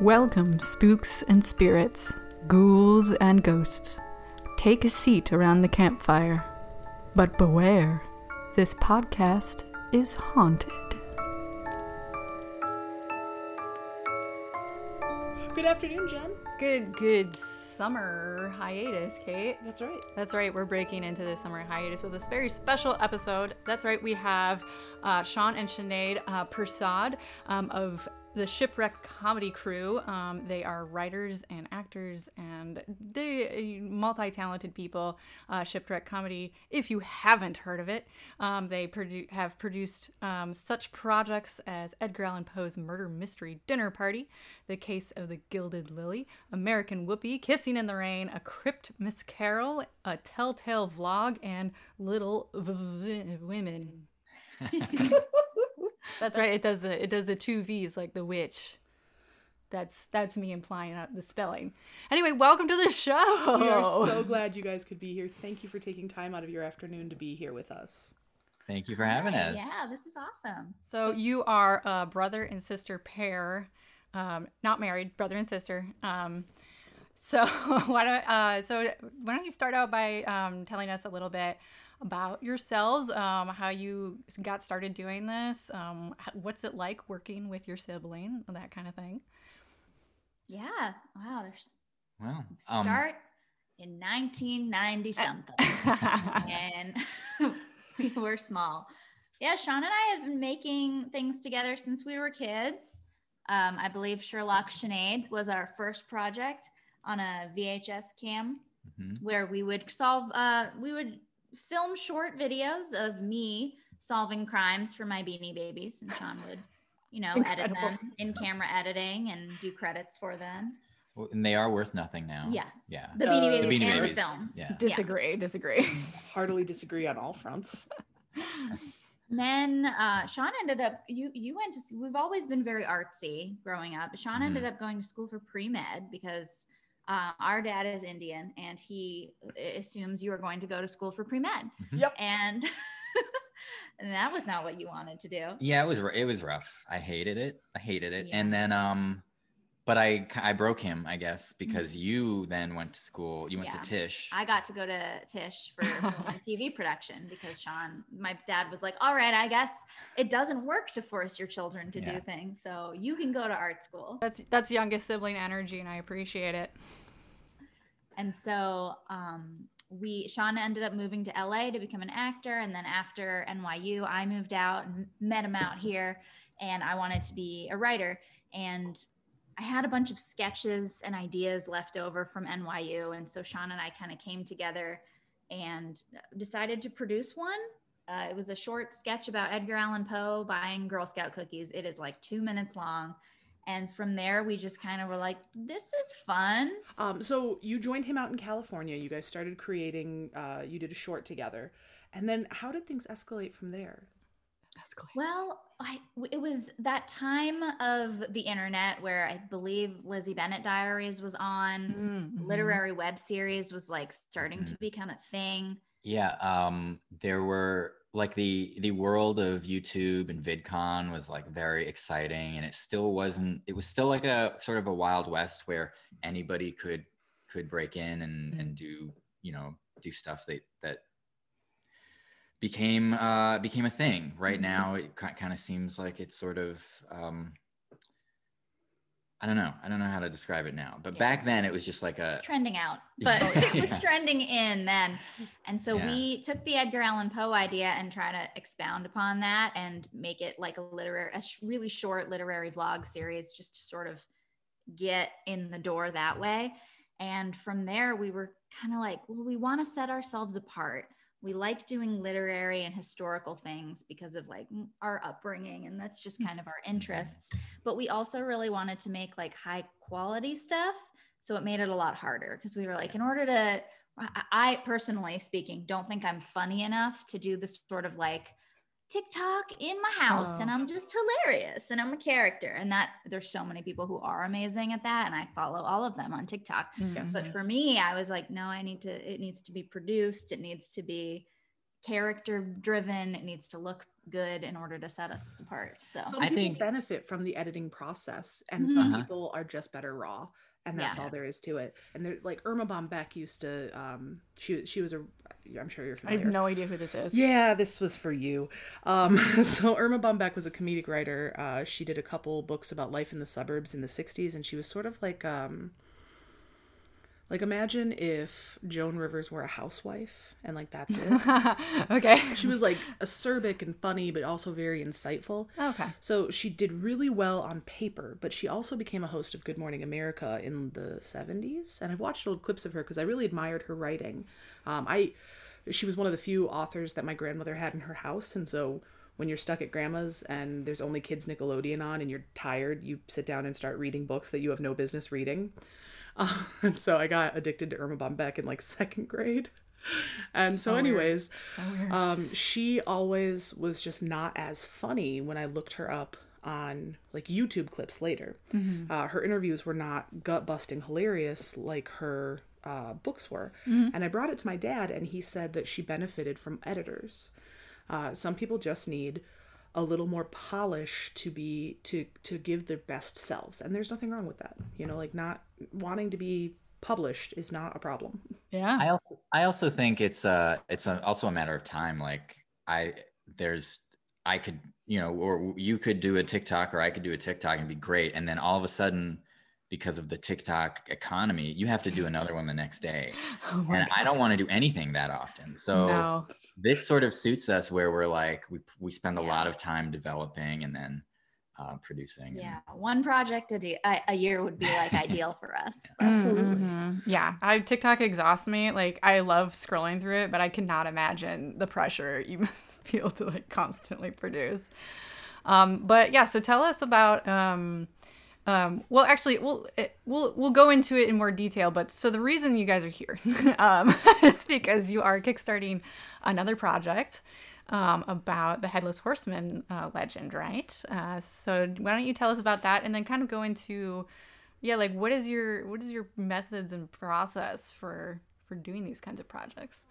Welcome, spooks and spirits, ghouls and ghosts. Take a seat around the campfire. But beware, this podcast is haunted. Good afternoon, Jen. Good, good summer hiatus, Kate. That's right. That's right. We're breaking into the summer hiatus with this very special episode. That's right. We have uh, Sean and Sinead uh, Persad um, of the Shipwreck Comedy Crew. Um, they are writers and actors and they multi talented people. Uh, Shipwreck Comedy, if you haven't heard of it, um, they produ- have produced um, such projects as Edgar Allan Poe's Murder Mystery Dinner Party, The Case of the Gilded Lily, American Whoopee, Kissing in the Rain, A Crypt Miss Carol, A Telltale Vlog, and Little v- v- Women. That's right. It does the it does the two V's like the witch. That's that's me implying uh, the spelling. Anyway, welcome to the show. We are so glad you guys could be here. Thank you for taking time out of your afternoon to be here with us. Thank you for having us. Yeah, this is awesome. So you are a brother and sister pair, um, not married, brother and sister. Um, so why don't uh, so why don't you start out by um, telling us a little bit about yourselves, um, how you got started doing this, um, what's it like working with your sibling, that kind of thing. Yeah. Wow. There's Well, um, start in 1990 something, and we were small. Yeah, Sean and I have been making things together since we were kids. Um, I believe Sherlock Sinead was our first project on a VHS cam mhm. where we would solve, uh, we would film short videos of me solving crimes for my beanie babies, and Sean would, you know, edit them in camera editing and do credits for them. Well, and they are worth nothing now. Yes. Yeah. The Uh, Beanie The Babies Beanie and Babies, the films. yeah. Disagree, disagree. Heartily disagree on all fronts. And then uh, Sean ended up. You you went to. We've always been very artsy growing up. Sean ended up going to school for pre med because uh, our dad is Indian and he assumes you are going to go to school for pre med. Mhm. Yep. And and that was not what you wanted to do. Yeah, it was it was rough. I hated it. I hated it. Yeah. And then um but I I broke him, I guess, because you then went to school. You went. Yeah. to Tisch. I got to go to Tisch for TV production because Sean, my dad was like, all right, I guess it doesn't work to force your children to Yeah. do things. So you can go to art school. That's that's youngest sibling energy, and I appreciate it. And so um, we, Sean ended up moving to LA to become an actor. And then after NYU, I moved out and met him out here. And I wanted to be a writer. And I had a bunch of sketches and ideas left over from NYU. And so Sean and I kind of came together and decided to produce one. Uh, it was a short sketch about Edgar Allan Poe buying Girl Scout cookies. It is like two minutes long. And from there, we just kind of were like, this is fun. Um, so you joined him out in California. You guys started creating. Uh, you did a short together, and then how did things escalate from there? Well, I, it was that time of the internet where I believe Lizzie Bennet Diaries was on. Mhm. Literary web series was like starting to Mhm. become a thing. Yeah, um there were like the the world of YouTube and VidCon was like very exciting and it still wasn't it was still like a sort of a wild west where anybody could could break in and Mm. and do, you know, do stuff that that became uh became a thing. Right Mhm. now it kind of seems like it's sort of um I don't know. I don't know how to describe it now. But Yeah. back then it was just like a It's trending out, Yeah. but it was trending in then. And so Yeah. we took the Edgar Allan Poe idea and try to expound upon that and make it like a literary, a really short literary vlog series, just to sort of get in the door that way. And from there, we were kind of like, well, we want to set ourselves apart. We like doing literary and historical things because of like our upbringing, and that's just kind of our mm-hmm. Mm-hmm. interests. But we also really wanted to make like high quality stuff. So it made it a lot harder because we were like, in order to, I- personally speaking, don't think I'm funny enough to do this sort of like TikTok in my house and Oh. I'm just hilarious and I'm a character. And that there's so many people who are amazing at that. And I follow all of them on TikTok. Yes. But for me, I was like, no, I need to, it needs to be produced. It needs to be character driven. It needs to look good in order to set us apart. So Some I people think- benefit from the editing process, and Mhm. some Uh-huh. people are just better raw, and that's Yeah. all there is to it. And they're like Erma Bombeck used to. Um, she she was a. I'm sure you're familiar. I have no idea who this is. Yeah, this was for you. Um, so Erma Bombeck was a comedic writer. Uh, she did a couple books about life in the suburbs in the '60s, and she was sort of like, um, like imagine if Joan Rivers were a housewife, and like that's it. okay. she was like acerbic and funny, but also very insightful. Okay. So she did really well on paper, but she also became a host of Good Morning America in the 70s. And I've watched old clips of her because I really admired her writing. Um, I she was one of the few authors that my grandmother had in her house, and so when you're stuck at grandma's and there's only kids Nickelodeon on and you're tired, you sit down and start reading books that you have no business reading. Uh, and so I got addicted to Erma Bombeck in like second grade. And so, So anyways, So um, she always was just not as funny when I looked her up on like YouTube clips later. Uh, her interviews were not gut busting hilarious like her uh, books were. And I brought it to my dad, and he said that she benefited from editors. Uh, some people just need a little more polish to be to to give their best selves and there's nothing wrong with that you know like not wanting to be published is not a problem yeah. I also I also think it's uh it's a, also a matter of time. Like I there's I could you know or you could do a TikTok or I could do a TikTok and be great, and then all of a sudden because of the TikTok economy, you have to do another one the next day. Oh my And I don't want to do anything that often. So no. this sort of suits us where we're like we we spend a Yeah. lot of time developing and then uh, producing. and- yeah, one project a, de- a, a year would be like ideal for us. but- Absolutely. Mhm. Yeah. I TikTok exhausts me. Like I love scrolling through it, but I cannot imagine the pressure you must feel to like constantly produce. Um, but yeah, so tell us about um um, well, actually, we'll we'll we'll go into it in more detail. But so the reason you guys are here um, is because you are kickstarting another project um, about the headless horseman uh, legend, right? Uh, so why don't you tell us about that, and then kind of go into yeah, like what is your what is your methods and process for for doing these kinds of projects?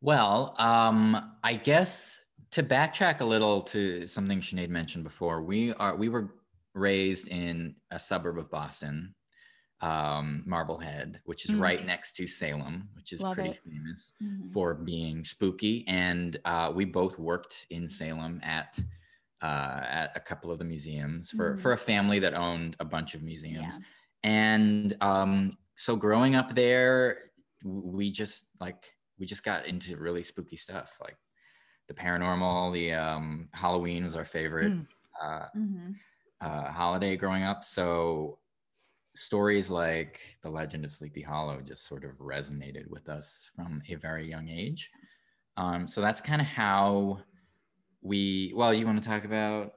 Well, um, I guess to backtrack a little to something Sinead mentioned before, we are we were raised in a suburb of Boston, um, Marblehead, which is Mm. right next to Salem, which is Love pretty it. famous Mhm. for being spooky. And uh, we both worked in Salem at uh, at a couple of the museums for Mhm. for a family that owned a bunch of museums. Yeah. And um, so growing up there, we just like we just got into really spooky stuff, like the paranormal. The um, Halloween was our favorite Mm. uh, Mhm. Uh, holiday growing up. So stories like the Legend of Sleepy Hollow just sort of resonated with us from a very young age. Um, so that's kind of how we. Well, you want to talk about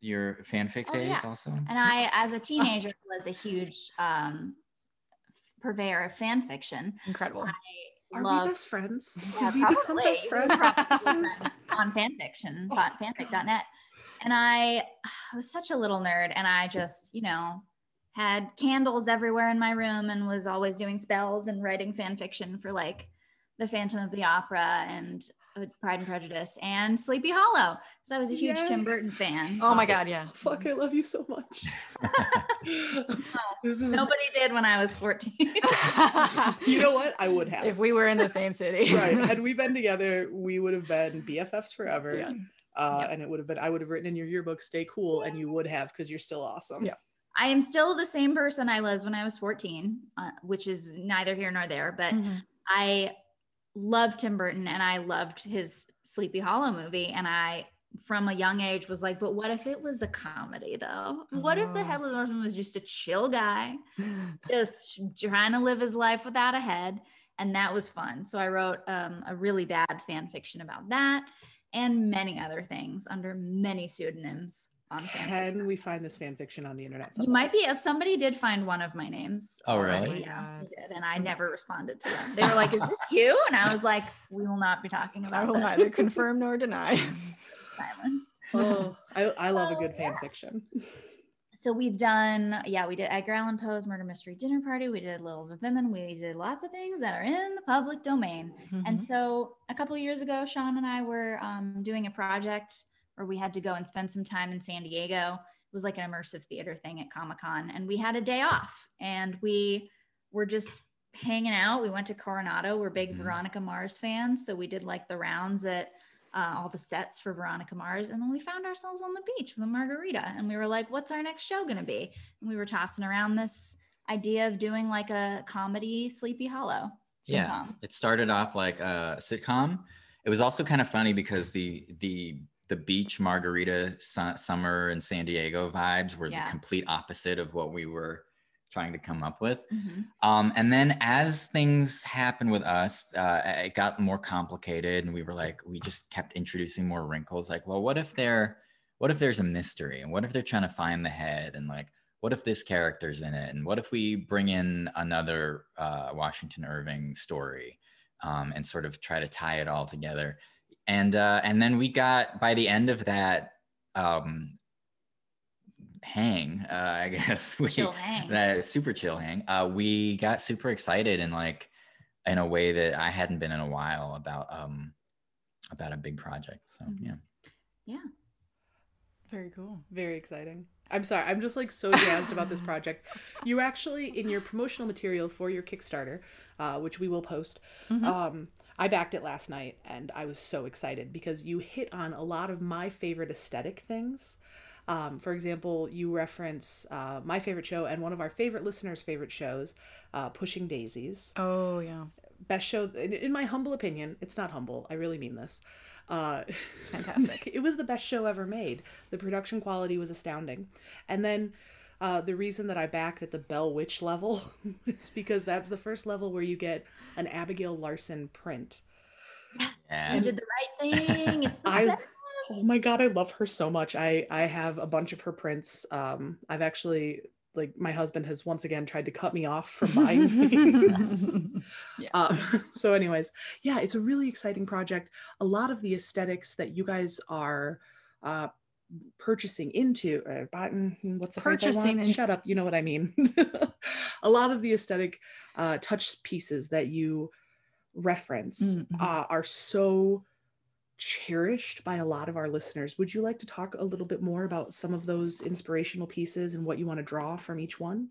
your fanfic Oh, days yeah. also? And I, as a teenager, was a huge um, purveyor of fan fiction. Incredible. I are loved we best friends Yeah, Did we become probably. best friends Probably This is- friends on fanfiction, but fanfic.net. And I, I was such a little nerd, and I just, you know, had candles everywhere in my room and was always doing spells and writing fan fiction for like the Phantom of the Opera and uh, Pride and Prejudice and Sleepy Hollow. So I was a huge Tim Burton fan. Oh my God, yeah. fuck i love you so much this is Nobody did when I was 14. you know what i would have if we were in the same city, right had we been together we would have been bffs forever Yeah. Uh, Yep. and it would have been i would have written in your yearbook stay cool and you would have because you're still awesome Yeah. I am still the same person I was when I was 14, uh, which is neither here nor there, but Mhm. I loved Tim Burton and I loved his Sleepy Hollow movie. And I, from a young age, was like, but what if it was a comedy though? What if the Oh. Headless Horseman was just a chill guy, just trying to live his life without a head? And that was fun. So I wrote um, a really bad fan fiction about that and many other things under many pseudonyms on fan can we find this fan fiction on the internet you might be if somebody did find one of my names. Oh, already, really? Yeah, oh they did, and I never responded to them. They were like, "Is this you?" And I was like, "We will not be talking about." I will this." neither confirm nor deny. Silence. oh i, I love a oh, good fan yeah. fiction so we've done, yeah, we did Edgar Allan Poe's Murder Mystery Dinner Party. We did a Little Women. We did lots of things that are in the public domain. Mhm. And so a couple of years ago, Sean and I were um, doing a project where we had to go and spend some time in San Diego. It was like an immersive theater thing at Comic Con, and we had a day off, and we were just hanging out. We went to Coronado. We're big Mhm. Veronica Mars fans, so we did like the rounds at uh, all the sets for Veronica Mars, and then we found ourselves on the beach with a margarita, and we were like, "What's our next show going to be?" And we were tossing around this idea of doing like a comedy Sleepy Hollow. Yeah. It started off like a sitcom. It was also kind of funny because the the the beach margarita su- summer and San Diego vibes were Yeah. the complete opposite of what we were trying to come up with. Mhm. Um, and then as things happened with us, uh, it got more complicated, and we were like, we just kept introducing more wrinkles. Like, well, what if there, what if there's a mystery, and what if they're trying to find the head, and like, what if this character's in it, and what if we bring in another uh, Washington Irving story, um, and sort of try to tie it all together, and uh, and then we got by the end of that. Um, hang uh, i guess we Chill hang. that super chill hang uh, we got super excited and like in a way that i hadn't been in a while about um about a big project so Mhm. yeah Yeah. Very cool. Very exciting. I'm sorry. I'm just like so jazzed about this project. You actually, in your promotional material for your Kickstarter, uh, which we will post, Mhm. um, I backed it last night and I was so excited because you hit on a lot of my favorite aesthetic things. Um, for example, you reference uh, my favorite show and one of our favorite listeners' favorite shows, uh, Pushing Daisies. Oh yeah. Best show, in, in my humble opinion, it's not humble, I really mean this. Uh, It's fantastic. it was the best show ever made. The production quality was astounding. And then uh, the reason that I backed at the Bell Witch level is because that's the first level where you get an Abigail Larson print. Yeah. You did the right thing. It's the I best. Oh my god, I love her so much. I I have a bunch of her prints. Um, I've actually like my husband has once again tried to cut me off from buying things. yeah. Um, so, anyways, yeah, it's a really exciting project. A lot of the aesthetics that you guys are uh, purchasing into, uh, buying, what's the phrase I Purchasing want? Shut up, you know what I mean. a lot of the aesthetic uh, touch pieces that you reference Mm, mhm. uh, are so cherished by a lot of our listeners. Would you like to talk a little bit more about some of those inspirational pieces and what you want to draw from each one?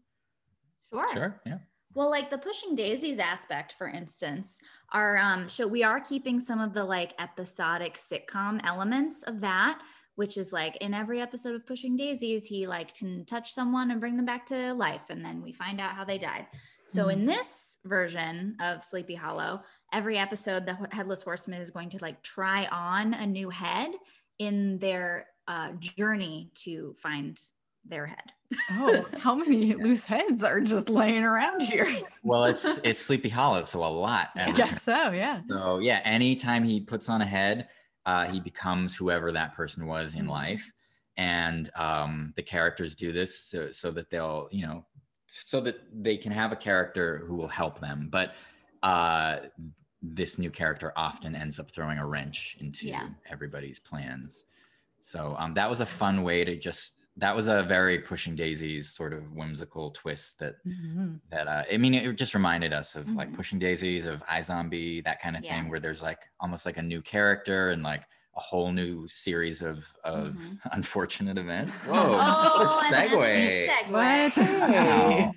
Sure. sure yeah Well, like the pushing daisies aspect, for instance, our um so we are keeping some of the like episodic sitcom elements of that, which is like in every episode of Pushing Daisies, he like can touch someone and bring them back to life, and then we find out how they died. So in this version of Sleepy Hollow, every episode the headless horseman is going to like try on a new head in their uh, journey to find their head. Oh, how many loose heads are just laying around here? well it's it's sleepy hollow so a lot I every guess so. Yeah. So yeah, anytime he puts on a head, uh, he becomes whoever that person was in Mhm. life, and um, the characters do this so, so that they'll you know so that they can have a character who will help them. But uh, this new character often ends up throwing a wrench into Yeah. everybody's plans. So um, that was a fun way to just. That was a very pushing daisies sort of whimsical twist that Mhm. that uh, I mean, it just reminded us of like Mhm. Pushing Daisies, of iZombie, that kind of Yeah. thing, where there's like almost like a new character and like whole new series of of Mhm. unfortunate events. Whoa, Oh, a and segue! What? Wow.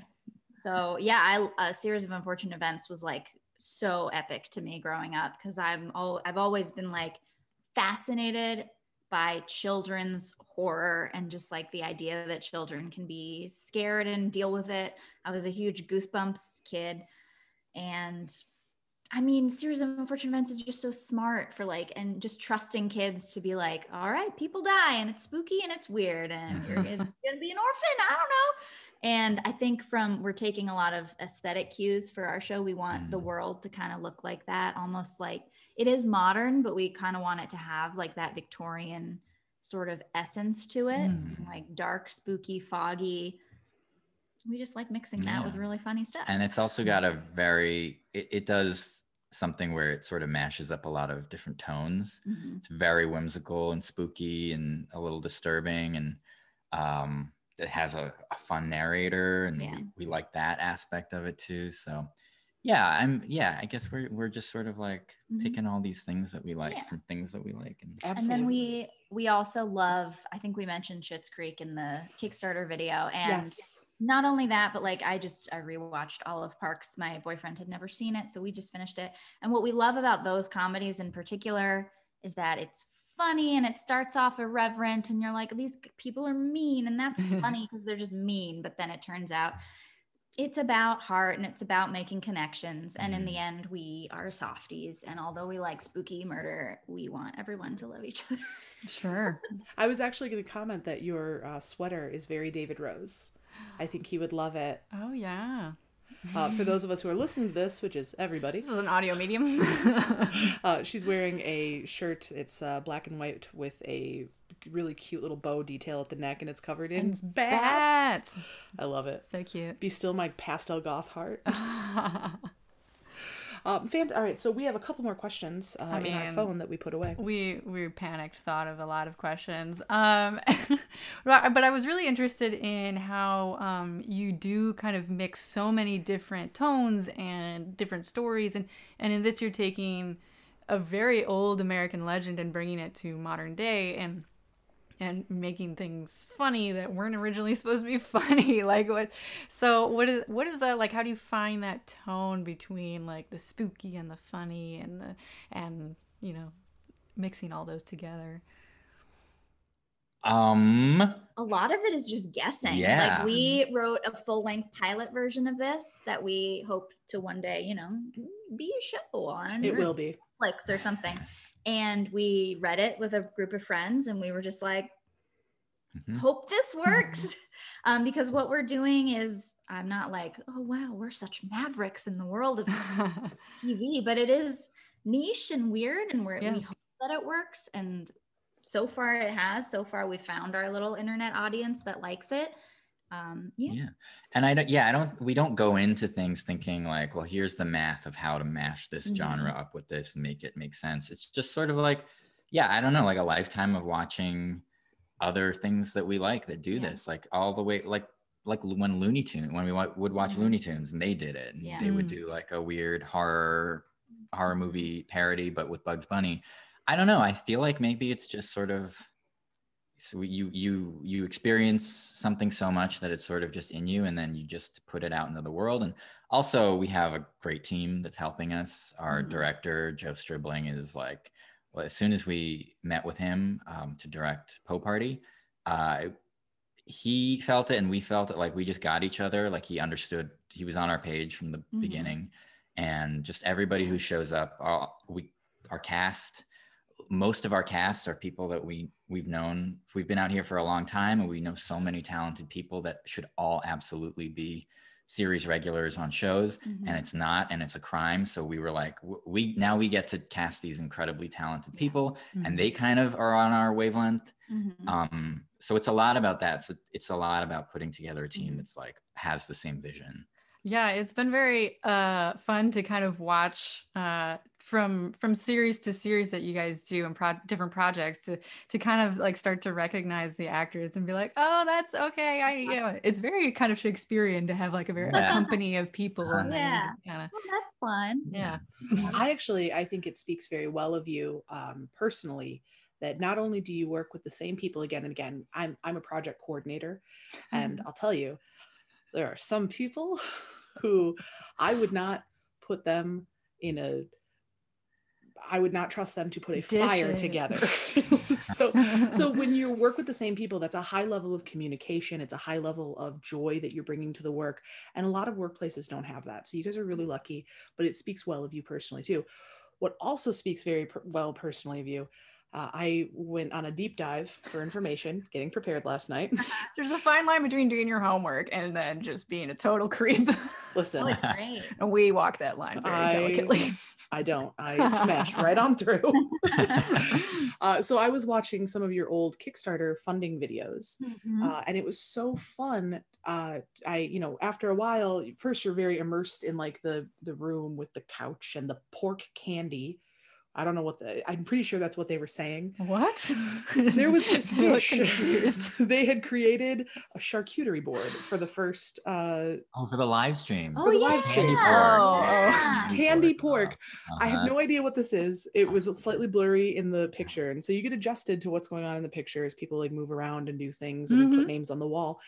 So yeah, I, a series of unfortunate events was like so epic to me growing up because I'm all I've always been like fascinated by children's horror and just like the idea that children can be scared and deal with it. I was a huge Goosebumps kid, and I mean, series of unfortunate events is just so smart for like and just trusting kids to be like, all right, people die and it's spooky and it's weird and you're gonna be an orphan. I don't know. And I think from we're taking a lot of aesthetic cues for our show. We want the Mm. world to kind of look like that, almost like it is modern, but we kind of want it to have like that Victorian sort of essence to it, Mm. like dark, spooky, foggy. We just like mixing that with really funny stuff. And it's also got a very it, it does something where it sort of mashes up a lot of different tones. Mhm. It's very whimsical and spooky and a little disturbing and um it has a, a fun narrator and Yeah. we, we like that aspect of it too so yeah i'm yeah i guess we're we're just sort of like Mhm. picking all these things that we like Yeah. from things that we like and And then we we also love. I think we mentioned Schitt's Creek in the Kickstarter video, and yes. Not only that, but like I just I rewatched all of Parks. My boyfriend had never seen it, so we just finished it. And what we love about those comedies in particular is that it's funny and it starts off irreverent, and you're like, these people are mean, and that's funny because they're just mean. But then it turns out it's about heart and it's about making connections. And in the end, we are softies. And although we like spooky murder, we want everyone to love each other. Sure. I was actually going to comment that your uh, sweater is very David Rose. I think he would love it. Oh yeah. Uh, for those of us who are listening to this, which is everybody, This is an audio medium. uh, she's wearing a shirt. It's uh, black and white with a really cute little bow detail at the neck, and it's covered in bats. Bats. I love it. So cute. Be still my pastel goth heart. um, fan- all right, so we have a couple more questions uh, in our phone that we put away. we we panicked thought of a lot of questions um but but i was really interested in how um you do kind of mix so many different tones and different stories and and in this you're taking a very old american legend and bringing it to modern day and and making things funny that weren't originally supposed to be funny like what so what is what is that like how do you find that tone between like the spooky and the funny and the and you know mixing all those together um A lot of it is just guessing. Yeah. Like we wrote a full length pilot version of this that we hope to one day, you know, be a show on. It will be. Netflix or something. And we read it with a group of friends and we were just like, mhm. hope this works. um, because what we're doing is, I'm not like, oh, wow, we're such mavericks in the world of TV, but it is niche and weird. And we're, Yeah. we hope that it works. And so far it has. So far we found our little internet audience that likes it. Um, yeah. yeah and i don't yeah i don't we don't go into things thinking like well here's the math of how to mash this Mhm. genre up with this and make it make sense it's just sort of like yeah i don't know like a lifetime of watching other things that we like that do Yeah. this like all the way like like when looney tune when we wa- would watch Mhm. looney tunes and they did it and Yeah. they would Mm. do like a weird horror horror movie parody but with bugs bunny i don't know i feel like maybe it's just sort of so you you you experience something so much that it's sort of just in you and then you just put it out into the world and also we have a great team that's helping us our Mhm. director joe stribling is like well as soon as we met with him um, to direct Poe party uh, he felt it and we felt it like we just got each other like he understood he was on our page from the Mhm. beginning and just everybody who shows up all, we our cast most of our cast are people that we we've known we've been out here for a long time and we know so many talented people that should all absolutely be series regulars on shows Mhm. and it's not and it's a crime so we were like we now we get to cast these incredibly talented Yeah. people Mhm. and they kind of are on our wavelength Mhm. um so it's a lot about that so it's a lot about putting together a team Mhm. that's like has the same vision Yeah, it's been very uh fun to kind of watch uh from from series to series that you guys do and pro- different projects to to kind of like start to recognize the actors and be like, "Oh, that's okay." I you know, it's very kind of Shakespearean to have like a very a company of people and Yeah. kind of Well, that's fun. yeah. I actually I think it speaks very well of you um, personally that not only do you work with the same people again and again. I'm I'm a project coordinator, and I'll tell you, there are some people who I would not put them in a. I would not trust them to put a flyer Dish it. together. so so when you work with the same people that's a high level of communication it's a high level of joy that you're bringing to the work and a lot of workplaces don't have that so you guys are really lucky but it speaks well of you personally too what also speaks very per- well personally of you uh, i went on a deep dive for information getting prepared last night There's a fine line between doing your homework and then just being a total creep. listen Oh, great. and we walk that line very I- delicately. I don't. I smash right on through. uh, so I was watching some of your old Kickstarter funding videos, Mhm. uh, and it was so fun. Uh, I, you know, after a while, first you're very immersed in like the the room with the couch and the pork candy, I don't know what the. I'm pretty sure that's what they were saying. What? There was this dish. they had created a charcuterie board for the first uh, Oh, for the live stream. Oh the yeah. live stream. Oh, yeah. candy pork. I have Uh-huh. no idea what this is. It was slightly blurry in the picture, and so you get adjusted to what's going on in the picture as people like move around and do things and Mhm. put names on the wall.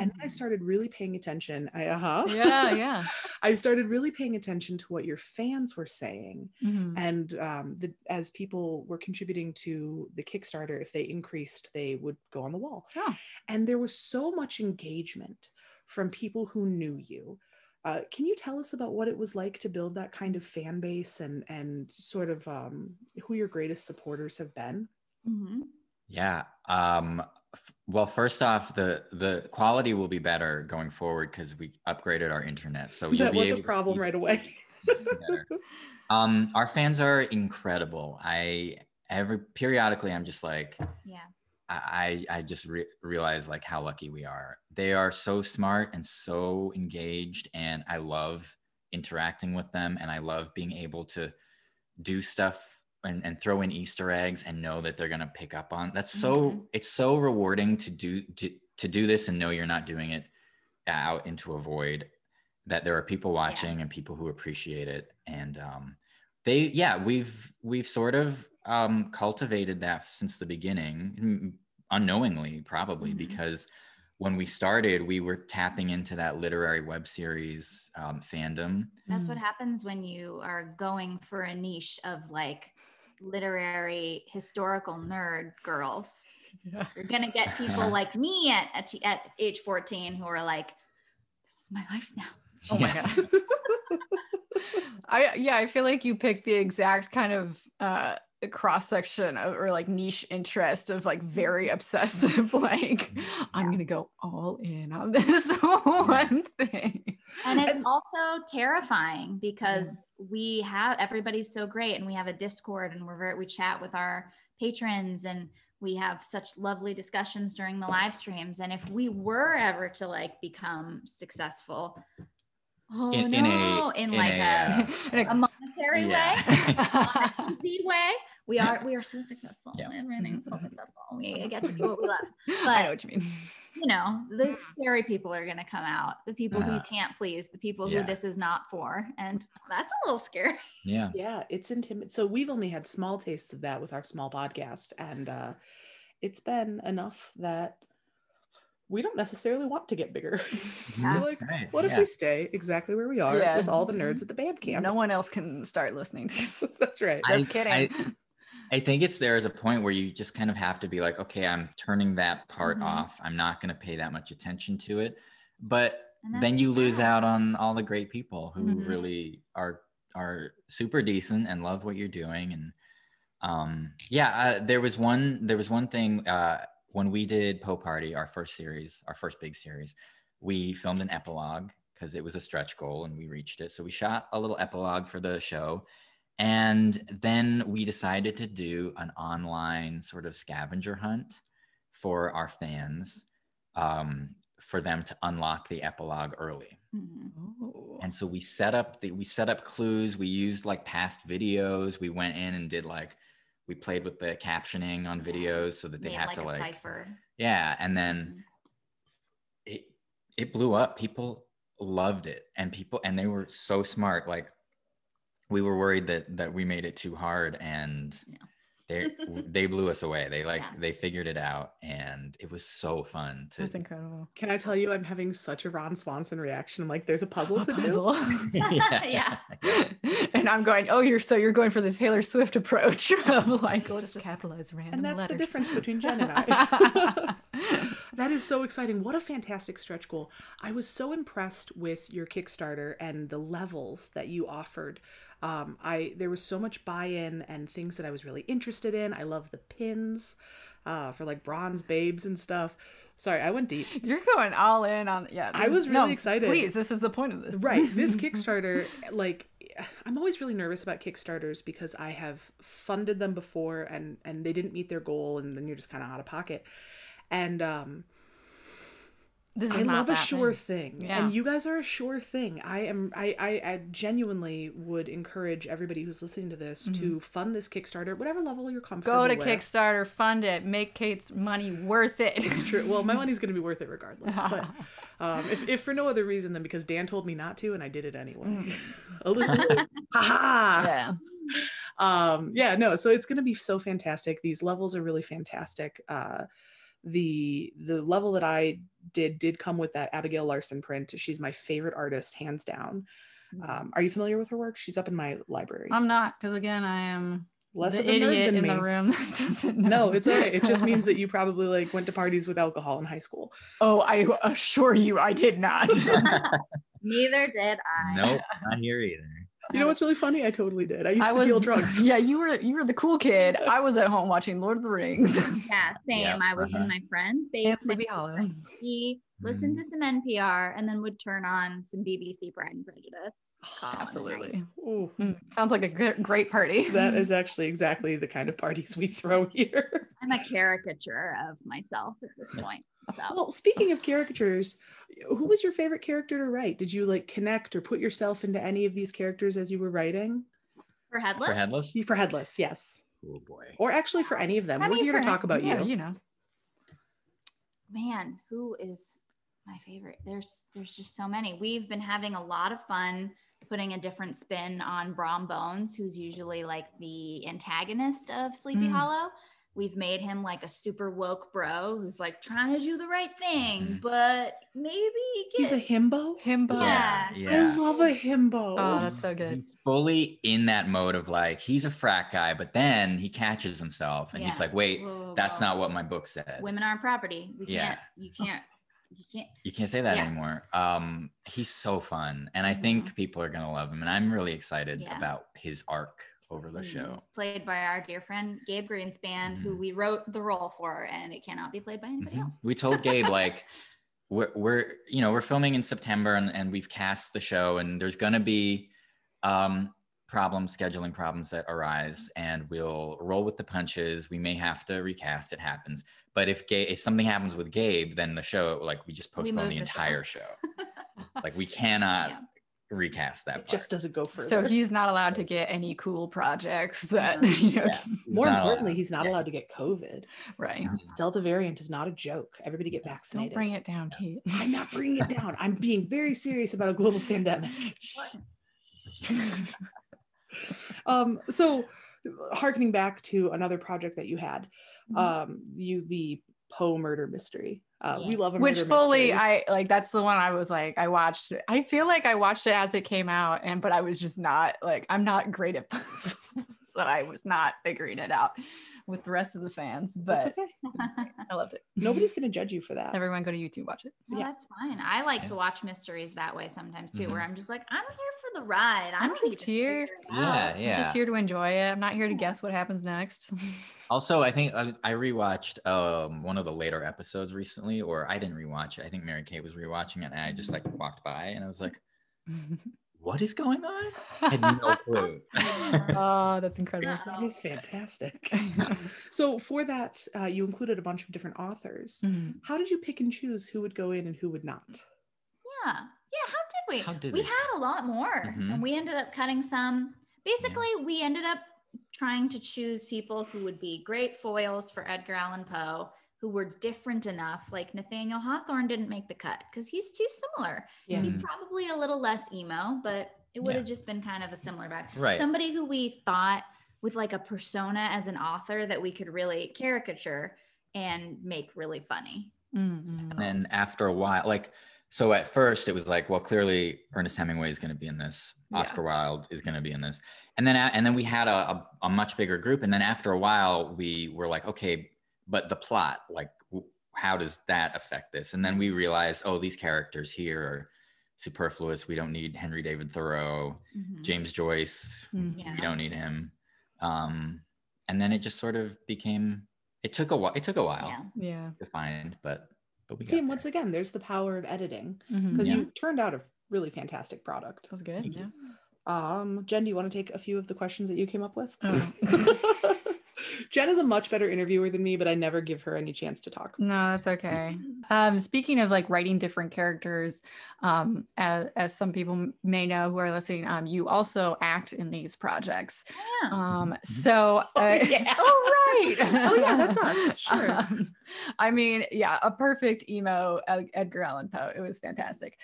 And then I started really paying attention. I, uh-huh. yeah, yeah. I started really paying attention to what your fans were saying, Mhm. and um, the, as people were contributing to the Kickstarter, if they increased, they would go on the wall. Oh. And there was so much engagement from people who knew you. Uh, can you tell us about what it was like to build that kind of fan base and and sort of um, who your greatest supporters have been? Mhm. Yeah. Um, f- well, first off, the the quality will be better going forward because we upgraded our internet. So you'll that be was able a problem see right away. um, our fans are incredible. I every periodically I'm just like Yeah. I I just re- realize like how lucky we are. They are so smart and so engaged, and I love interacting with them, and I love being able to do stuff and, and throw in Easter eggs and know that they're gonna pick up on. That's so Mhm. it's so rewarding to do to, to do this and know you're not doing it out into a void. That there are people watching and people who appreciate it, and um, they yeah we've we've sort of um, cultivated that since the beginning mm, unknowingly probably Mhm. because when we started we were tapping into that literary web series um, fandom That's Mm. what happens when you are going for a niche of like literary historical nerd girls. Yeah. You're gonna get people like me at, at at age 14 who are like, "This is my life now." Oh my god. I yeah, I feel like you picked the exact kind of uh cross section of, or like niche interest of like very mm-hmm. obsessive like mm-hmm. I'm going to go all in on this one thing. And it's And- also terrifying because mm-hmm. we have everybody's so great and we have a Discord and we're very, we chat with our patrons and we have such lovely discussions during the live streams. And if we were ever to like become successful, oh In- in a- no, in, in like a, a, uh, a monetary way, yeah. on an easy way. We are we are so successful Yeah. and running so successful. We get to do what we love. I know what you mean. You know, the scary people are gonna come out. The people who Uh-huh. can't please, the people Yeah. who this is not for, and that's a little scary. yeah yeah, it's intimate. So we've only had small tastes of that with our small podcast, and uh, it's been enough that we don't necessarily want to get bigger. Yeah. Like, Right, what if yeah. we stay exactly where we are Yeah. with all the nerds at the band camp? No one else can start listening to this. That's right. I- Just kidding. I, I think it's there as a point where you just kind of have to be like, okay, I'm turning that part Mhm. off. I'm not going to pay that much attention to it. But then that's you lose out on all the great people who Mhm. really are are super decent and love what you're doing. And um, yeah, uh, there was one there was one thing uh, when we did Poe Party, our first series, our first big series. We filmed an epilogue because it was a stretch goal and we reached it. So we shot a little epilogue for the show. And then we decided to do an online sort of scavenger hunt for our fans um, for them to unlock the epilogue early. Mhm. Oh. And so we set up the we set up clues. We used like past videos. We went in and did like we played with the captioning on videos so that they Made have like to like cipher. yeah. And then mm-hmm. it it blew up. People loved it, and people and they were so smart. Like we were worried that that we made it too hard, and Yeah. They they blew us away. They like Yeah. they figured it out, and it was so fun to. That's incredible. Can I tell you, I'm having such a Ron Swanson reaction. I'm like, there's a puzzle A to do. puzzle. Yeah. and I'm going, oh, you're so you're going for the Taylor Swift approach of like, let's just capitalize random And that's the difference between Jen and I. that is so exciting. What a fantastic stretch goal. I was so impressed with your Kickstarter and the levels that you offered. Um, I there was so much buy-in and things that I was really interested in. I love the pins uh, for like bronze babes and stuff. Sorry, I went deep. You're going all in on yeah. I was really no, excited. Please, this is the point of this. Right. This Kickstarter, like, I'm always really nervous about Kickstarters because I have funded them before and and they didn't meet their goal, and then you're just kind of out of pocket. And um, This is I not love a sure thing. thing, Yeah. and you guys are a sure thing. I am. I, I, I genuinely would encourage everybody who's listening to this to fund this Kickstarter, at whatever level you're comfortable. Mm-hmm. Go to with. Kickstarter, fund it, make Kate's money worth it. It's true. Well, my money's going to be worth it regardless. But um, if, if for no other reason than because Dan told me not to, and I did it anyway. a little, ha yeah. um yeah no so it's going to be so fantastic these levels are really fantastic uh the the level that i did did come with that abigail larson print she's my favorite artist hands down um are you familiar with her work she's up in my library I'm not, because again, I am less the of a nerd idiot than in me the room that doesn't know. no it's okay it just means that you probably like went to parties with alcohol in high school Oh, I assure you, I did not. Neither did I. nope, not here either. You know what's really funny i totally did i used I to was deal drugs Yeah, you were you were the cool kid. I was at home watching Lord of the Rings Yeah, same. Yeah, I was uh-huh. in my friend's and basement. Sleepy Hollow. He listened Mm-hmm. to some NPR and then would turn on some BBC Pride and Prejudice. call it a night. Absolutely. Ooh, Mm, sounds like a good, great party. that is actually exactly the kind of parties we throw here I'm a caricature of myself at this point. So. Well, speaking of caricatures, who was your favorite character to write? Did you like connect or put yourself into any of these characters as you were writing? for headless, For headless, For Headless, yes. oh boy. Or actually for any of them. I We're mean, here to talk about yeah, you. You know. man, who is my favorite? There's there's just so many. We've been having a lot of fun putting a different spin on Brom Bones, who's usually like the antagonist of Sleepy Mm. Hollow. We've made him like a super woke bro who's like trying to do the right thing, Mhm. but maybe he He's a himbo. Himbo. Yeah. I love a himbo. Oh, that's so good. He's fully in that mode of like he's a frat guy, but then he catches himself and he's like, "Wait, Whoa, whoa, that's whoa. not what my book said." women aren't property. We Yeah. can't. You can't. You can't. You can't say that Yeah. anymore. Um, he's so fun, and I think people are gonna love him, and I'm really excited Yeah. about his arc over the show. It's played by our dear friend Gabe Greenspan, who Mhm. we wrote the role for, and it cannot be played by anybody Mhm. else. We told Gabe like we're we're you know we're filming in September and, and we've cast the show and there's gonna be um problems scheduling problems that arise and we'll roll with the punches. We may have to recast. It happens. But if Gabe, if something happens with Gabe, then the show like we just postpone move the the show. entire show. like we cannot Yeah. Recast that. It part. just doesn't go further. So he's not allowed to get any cool projects that No. you know. Yeah. More Not importantly, allowed. he's not Yeah. allowed to get COVID. Right. Mhm. Delta variant is not a joke. Everybody get vaccinated. Don't vaccinated. bring it down, Kate. I'm not bringing it down. I'm being very serious about a global pandemic. um, so, harkening back to another project that you had, um, you the Poe murder mystery. Uh, We love a Which fully, mystery. I like. That's the one I was like. I watched. it. I feel like I watched it as it came out, and but I was just not like. I'm not great at puzzles, so I was not figuring it out with the rest of the fans. But okay. I loved it. Nobody's gonna judge you for that. Everyone go to YouTube, watch it. No, Yeah. that's fine. I like Yeah. to watch mysteries that way sometimes too, Mhm. where I'm just like, I'm here for the ride. I I'm just here. Yeah, yeah. I'm just here to enjoy it. I'm not here to guess what happens next. Also, I think uh, I rewatched um, one of the later episodes recently, or I didn't rewatch it. I think Mary Kay was rewatching it, and I just like walked by and I was like, "What is going on?" I had no clue. oh, that's incredible. That is fantastic. so for that, uh, you included a bunch of different authors. Mhm. How did you pick and choose who would go in and who would not? Yeah. Yeah. How did we? How did we we? had a lot more Mhm. and we ended up cutting some. Basically, we ended up trying to choose people who would be great foils for Edgar Allan Poe, who were different enough. Like Nathaniel Hawthorne didn't make the cut because he's too similar. Yeah. He's Mhm. probably a little less emo, but it would Yeah. have just been kind of a similar vibe. Right. Somebody who we thought with like a persona as an author that we could really caricature and make really funny. Mhm. and then after a while, like, so at first it was like, well, clearly Ernest Hemingway is going to be in this. Yeah. Oscar Wilde is going to be in this, and then and then we had a, a a much bigger group, and then after a while we were like, okay, but the plot, like, w- how does that affect this? And then we realized, oh, these characters here are superfluous. We don't need Henry David Thoreau, Mhm. James Joyce. Mhm. Yeah. We don't need him. Um, and then it just sort of became. It took a while. It took a while Yeah. Yeah. to find, but but we got See, once again, there's the power of editing because Yeah. you turned out a really fantastic product. That was good. Yeah. Um, Jen, do you want to take a few of the questions that you came up with? Oh. Jen is a much better interviewer than me, but I never give her any chance to talk. No, that's okay. Um, speaking of like writing different characters, um, as, as some people may know who are listening, um, you also act in these projects. Yeah. Um, Mhm. so, Oh, uh, yeah. oh, right. Oh, yeah, that's us. Sure. Um, I mean, yeah, a perfect emo Edgar Allan Poe. It was fantastic.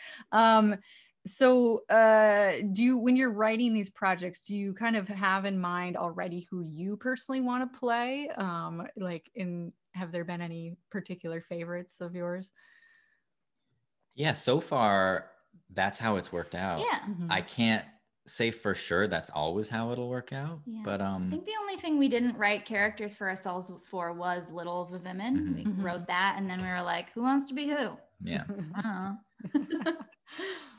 So, uh, do you, when you're writing these projects, do you kind of have in mind already who you personally want to play? Um, like, in have there been any particular favorites of yours? Yeah, so far that's how it's worked out. Yeah. Mhm. I can't say for sure that's always how it'll work out, Yeah. but um, I think the only thing we didn't write characters for ourselves for was Little of a Women. Mhm. We Mhm. wrote that, and then we were like, "Who wants to be who?" yeah.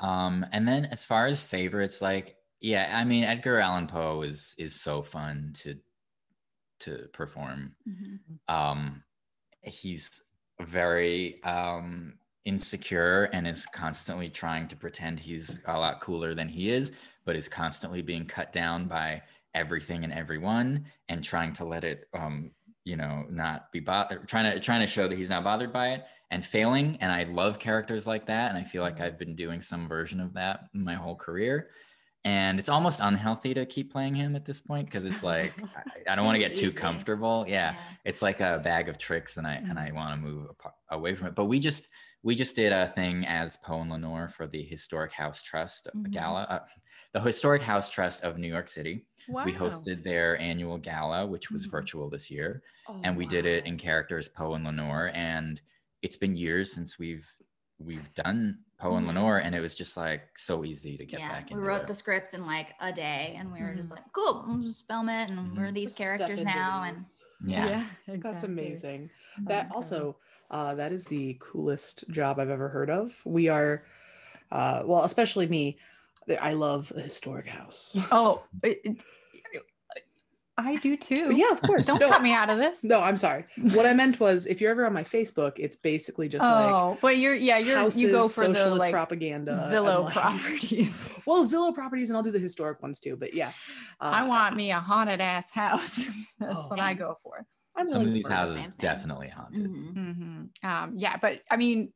I don't know. Um, and then as far as favorites, like, yeah, I mean, Edgar Allan Poe is is so fun to to perform. Mhm. Um, he's very um insecure and is constantly trying to pretend he's a lot cooler than he is, but is constantly being cut down by everything and everyone and trying to let it um you know not be bothered trying to trying to show that he's not bothered by it and failing. And i love characters like that. And i feel like i've been doing some version of that my whole career. And it's almost unhealthy to keep playing him at this point because it's like I, I don't want to get too comfortable. Yeah. It's like a bag of tricks and i and i want to move away from it. But we just we just did a thing as poe and lenore for the historic house trust Mhm. gala uh, the historic house trust of new york city Wow. we hosted their annual gala which was Mhm. virtual this year Oh, and we did it wow. in characters poe and lenore and it's been years since we've we've done poe and Mhm. lenore and it was just like so easy to get yeah, back we wrote it. the script in like a day, and we were just Mhm. like, "Cool, we'll just film it, and we're Mhm. these Let's characters into now." And these. yeah, That's amazing. Oh That also, uh, that is the coolest job I've ever heard of. We are, uh, well, especially me. I love a historic house. Oh, it- it- I do too. yeah, of course. Don't no, cut me out of this. no, I'm sorry. What I meant was, if you're ever on my Facebook, it's basically just like oh, but you're yeah, you're houses, you go for the like propaganda, Zillow like- properties. Well, Zillow properties, and I'll do the historic ones too. But yeah, uh, I want me a haunted ass house. That's Oh. what I go for. I'm some of these houses same, same. definitely haunted Mhm. hmm Um, yeah, but I mean,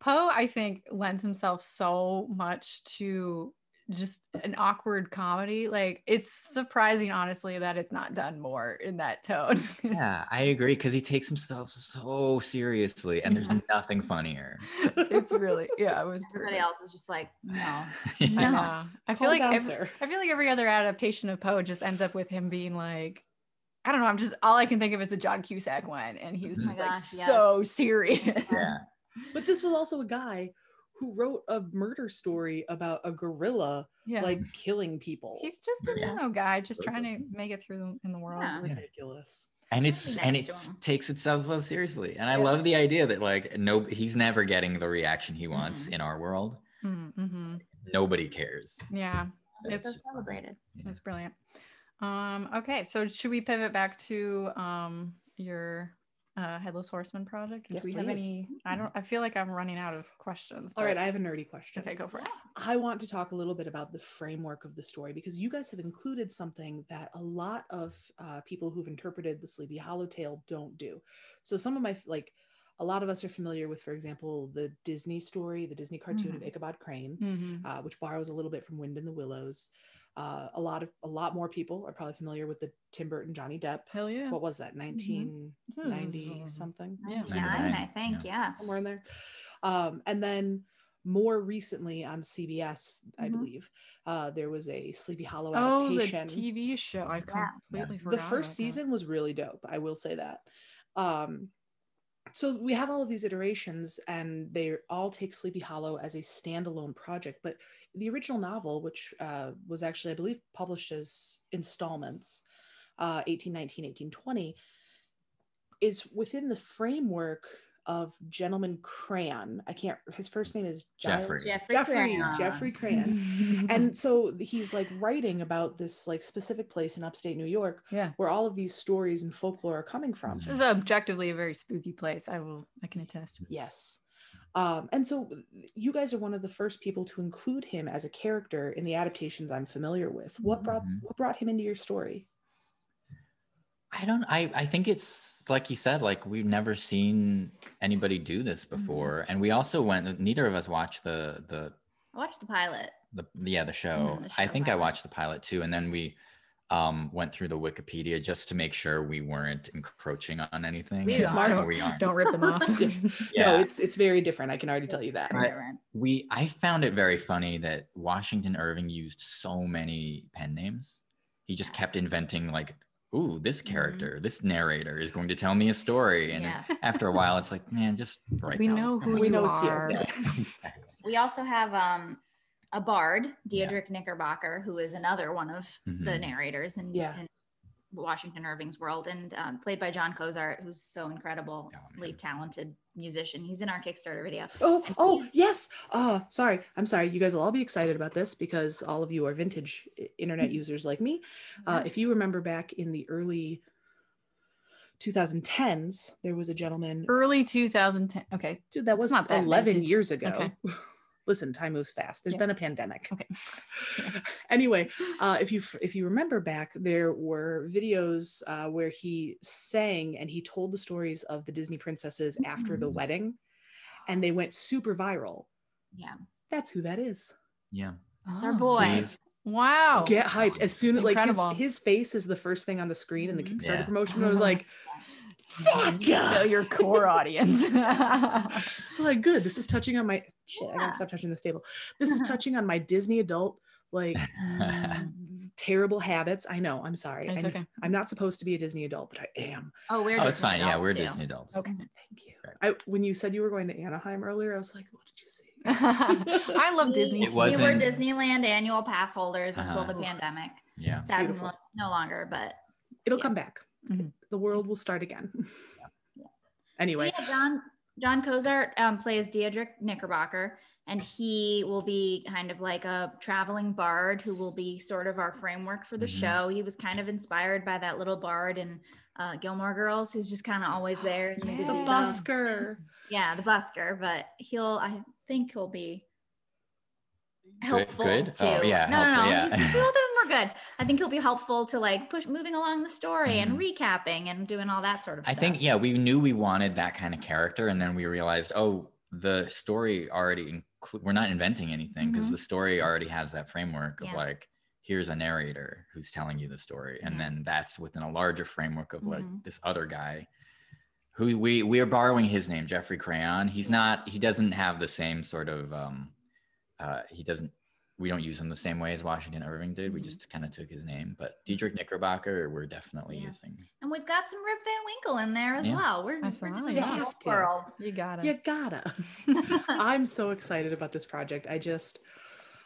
Poe, I think lends himself so much to just an awkward comedy. Like it's surprising, honestly, that it's not done more in that tone. yeah i agree because he takes himself so seriously and there's nothing funnier it's really yeah, it was. everybody perfect. else is just like, "No." I No. I feel Calm like down, every. I feel like every other adaptation of Poe just ends up with him being like, I don't know. I'm just all I can think of is a John Cusack one, and he was mm-hmm. Oh just my like gosh, yeah. so serious. yeah But this was also a guy who wrote a murder story about a gorilla yeah, like killing people. he's just a Yeah. guy, just trying to make it through the, in the world. Yeah. ridiculous. and it's nice and it takes itself so seriously and i Yeah. love the idea that like no he's never getting the reaction he wants Mhm. in our world Mm-hmm. nobody cares Yeah, It's It's so celebrated. Yeah. that's brilliant. Um, okay, so should we pivot back to um your uh, headless horseman project? Do Yes, we have any? I don't. I feel like I'm running out of questions. All right, I have a nerdy question. okay, go for it. I want to talk a little bit about the framework of the story because you guys have included something that a lot of uh, people who've interpreted the Sleepy Hollow tale don't do. So some of my like, a lot of us are familiar with, for example, the Disney story, the Disney cartoon of Ichabod Crane, Mhm. uh, which borrows a little bit from Wind in the Willows. Uh, a lot of a lot more people are probably familiar with the Tim Burton Johnny Depp. Hell yeah. What was that? 1990 something? Yeah. 99, I think. yeah. Yeah. somewhere in there. Um, and then more recently on CBS, I Mhm. believe, uh, there was a Sleepy Hollow Oh, the adaptation. TV show. I Yeah. completely the first about that. season was really dope. I will say that. Um, so we have all of these iterations, and they all take Sleepy Hollow as a standalone project. But the original novel, which uh, was actually, I believe, published as installments, uh, 1819, 1820, is within the framework of Gentleman Crayon. I can't. His first name is Giles. Geoffrey. Geoffrey Geoffrey. Crayon. Geoffrey Crayon and so he's like writing about this like specific place in upstate New York yeah, where all of these stories and folklore are coming from. Mhm. this is objectively a very spooky place. I will. I can attest. Yes. Um, and so you guys are one of the first people to include him as a character in the adaptations I'm familiar with. What brought Mhm. what brought him into your story? I I don't I I think it's like you said like we've never seen anybody do this Mm-hmm. before and we also went neither of us watched the the I watched the pilot. the yeah the show. the I show think I watched the pilot too and then we um went through the Wikipedia just to make sure we weren't encroaching on anything. We and Smart. don't, we aren't. don't rip them off. Yeah. No, it's it's very different. I can already tell you that. Right. Different. we I found it very funny that Washington Irving used so many pen names. He just kept inventing like, ooh, this Mm-hmm. character, this narrator is going to tell me a story. And Yeah. after a while, it's like, man, just write we this know who. We know it's you. are. Yeah. We also have um a bard, Diedrich Knickerbocker, who is another one of the Mhm. narrators in, Yeah. in Washington Irving's world, and um, played by Jon Cozart, who's so incredibly Oh, talented musician. He's in our Kickstarter video. Oh, And oh, yes. Uh, sorry. I'm sorry. You guys will all be excited about this because all of you are vintage internet users like me. Uh, if you remember back in the early 2010s, there was a gentleman. Early 2010. Okay. Dude, that was not that 11 vintage. years ago. Okay. Listen, time moves fast. There's Yeah. been a pandemic. Okay. anyway, uh, if you if you remember back, there were videos uh, where he sang and he told the stories of the Disney princesses after the Mhm. wedding, and they went super viral. Yeah, That's who that is. Yeah. it's our Oh, boy. Please. Wow. Get hyped as soon as like his, his face is the first thing on the screen in the. Kickstarter Yeah. promotion. I was like, fuck Know your core audience. I'm like good. This is touching on my shit. I gotta stop touching this table. This is touching on my Disney adult like terrible habits. I know. I'm sorry. It's And okay. I'm not supposed to be a Disney adult, but I am. Oh, we're Oh, it's Disney fine. Yeah, adults, we're too. Disney adults. Okay, thank you. I when you said you were going to Anaheim earlier, I was like, what did you say? I love We- Disney. It too. We were Disneyland annual pass holders until Uh-huh. the pandemic. Yeah. Sadly, no longer, but It'll Yeah. come back. Mhm. The world will start again. Yeah. Anyway, So yeah, Jon Jon Cozart um, plays Diedrich Knickerbocker, and he will be kind of like a traveling bard who will be sort of our framework for the Mhm. show. He was kind of inspired by that little bard in uh, Gilmore Girls, who's just kind of always there. and Yeah. the busker. Yeah, the busker, but he'll I think he'll be helpful good? too. Oh, yeah, no, no, helpful, no. yeah. He's, both of them are good. I think he'll be helpful to like push moving along the story and Mhm. recapping and doing all that sort of I stuff. I think, yeah, we knew we wanted that kind of character. And then we realized, oh, the story already, inclu- we're not inventing anything because Mhm. the story already has that framework of Mm-hmm. Yeah. like, here's a narrator who's telling you the story. And Yeah. then that's within a larger framework of like Mhm. this other guy who we, we are borrowing his name, Geoffrey Crayon. He's not, he doesn't have the same sort of, um, uh, he doesn't, we don't use him the same way as Washington Irving did. We Mhm. just kind of took his name, but Diedrich Knickerbocker, we're definitely Yeah. using. And we've got some Rip Van Winkle in there as Yeah. well. We're, That's we're right, doing yeah. the Have to. world. You got You gotta. I'm so excited about this project. I just,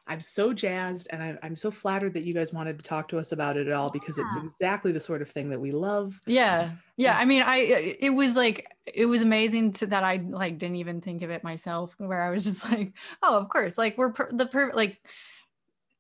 I'm so jazzed and I, I'm so flattered that you guys wanted to talk to us about it at all because it's exactly the sort of thing that we love. Yeah. Yeah. I mean, I, it was like, it was amazing to, that I like didn't even think of it myself, where I was just like, oh, of course. Like, we're per- the perfect, like,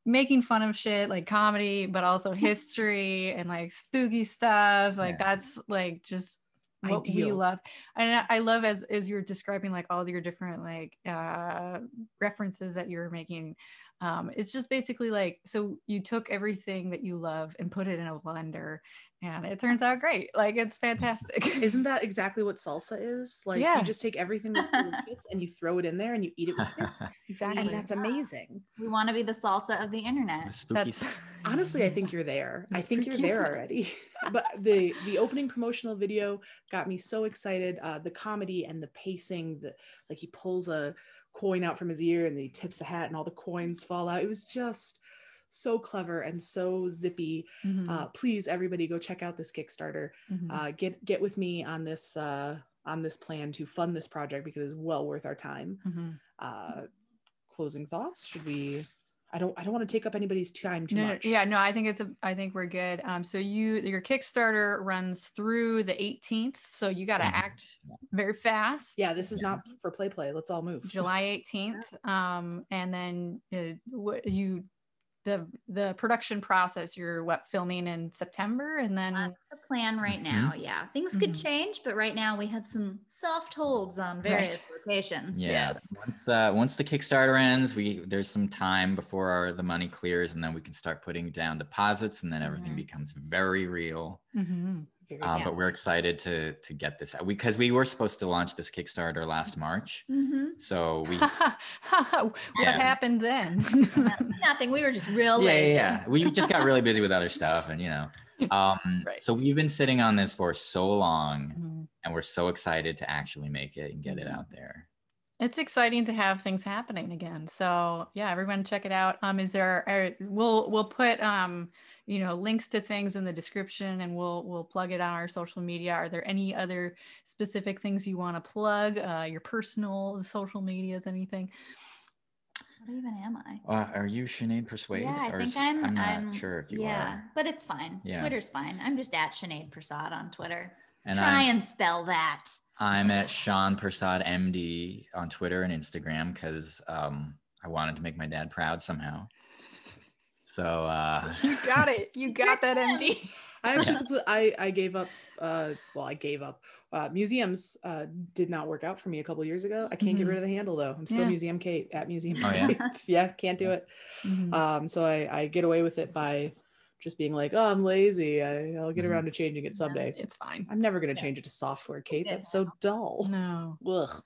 making fun of shit like comedy but also history and like spooky stuff like Yeah. that's like just what we love and I- i love as as you're describing like all your different like uh references that you're making um it's just basically like so you took everything that you love and put it in a blender and it turns out great like it's fantastic Isn't that exactly what salsa is? Like Yeah. you just take everything that's delicious and you throw it in there and you eat it with chips. exactly and that's amazing. We want to be the salsa of the The internet. spooky that's Honestly, I think you're there. I think you're there sus. already. but the the opening promotional video got me so excited. Uh, the comedy and the pacing, the like he pulls a coin out from his ear and he tips a hat and all the coins fall out. It was just so clever and so zippy. Mhm, Uh, please, everybody, go check out this Kickstarter. mhm. Uh, get get with me on this uh, on this plan to fund this project because it's well worth our time. Mhm. Uh, closing thoughts? Should we? I don't. I don't want to take up anybody's time too no, no, much. yeah, no, I think it's a I think we're good. Um, so you your Kickstarter runs through the 18th, so you got to Mhm. act very fast. Yeah, this is not for play play. Let's all move. July 18th. Um, and then uh, what you the the production process you're what filming in September and then That's the plan right Mhm. now. Yeah, things could Mhm. change, but right now we have some soft holds on various locations. Yeah. Yes. Once uh, once the Kickstarter ends, we there's some time before our, the money clears, and then we can start putting down deposits, and then everything Mhm. becomes very real. Um, Yeah. But we're excited to to get this out because we were supposed to launch this Kickstarter last March. Mm-hmm. So we what Yeah. happened then? Nothing. We were just real yeah, lazy. yeah, yeah. We just got really busy with other stuff, and you know, um, Right. so we've been sitting on this for so long, Mhm. and we're so excited to actually make it and get it out there. It's exciting to have things happening again. So yeah, everyone check it out. Um, is there? Are, we'll we'll put um, you know, links to things in the description, and we'll we'll plug it on our social media. Are there any other specific things you want to plug? Uh, your personal social medias, anything? What even am I? Uh, are you Sinead Prasad? Yeah, I or think is- I'm. I'm not I'm- sure if you yeah, are. Yeah, but it's fine. Yeah. Twitter's fine. I'm just at Sinead Prasad on Twitter. And Try I'm, and spell that. I'm at Sean Prasad MD on Twitter and Instagram because um, I wanted to make my dad proud somehow. So uh, You got it. You got that. MD. I actually complete, I I gave up. Uh, well, I gave up. Uh, museums uh, did not work out for me a couple years ago. I can't get Mhm. rid of the handle though. I'm still Yeah. Museum Kate at Museum Oh, yeah? Kate. yeah, can't do it. Mhm. Um, so I I get away with it by just being like, oh, I'm lazy. I, I'll get Mhm. around to changing it someday. it's fine. I'm never gonna Yeah. change it to software, Kate. good That's so dull. No. Ugh.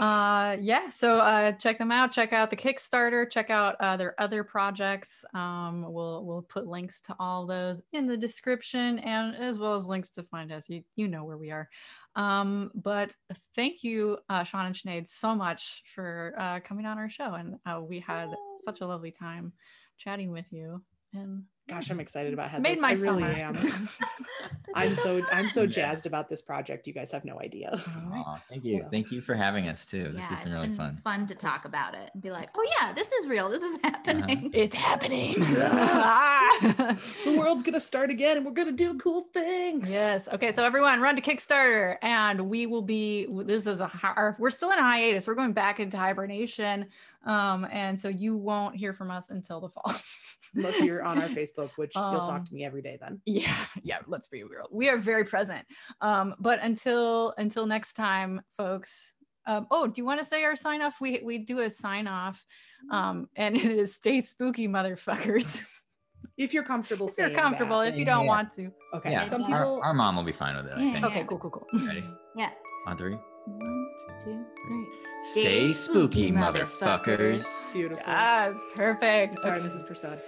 Uh yeah so uh check them out check out the kickstarter check out uh, their other projects um we'll we'll put links to all those in the description and as well as links to find us you, you know where we are. Um but thank you uh sean and Sinead so much for uh coming on our show and uh, we had such a lovely time chatting with you and Gosh, I'm excited about having made this. my I really summer am. I'm so I'm so jazzed about this project. You guys have no idea. All right. aw, thank you, So- thank you for having us too. This yeah, has been it's really been fun. fun to talk about it and be like, oh yeah, this is real. This is uh-huh. happening. it's happening The world's gonna start again, and we're gonna do cool things. Yes. Okay. So everyone, run to Kickstarter, and we will be. This is a. our- We're still in a hiatus. We're going back into hibernation, um, and so you won't hear from us until the fall. Unless you're on our Facebook, which you'll Um, talk to me every day then. yeah. Yeah. Let's be real. We are very present. Um, but until until next time, folks. Um, oh, do you want to say our sign off? We we do a sign off, um, and it is stay spooky, motherfuckers. If you're comfortable if you're comfortable, that. if you don't yeah. want to. Okay. Yeah, Some people our, our mom will be fine with it. I Yeah. think. Okay. Cool. Cool. Cool. Ready? Yeah. On three. One, two, three. Stay spooky, motherfuckers. beautiful. Yes. Perfect. I'm Sorry, Mrs. Prasad.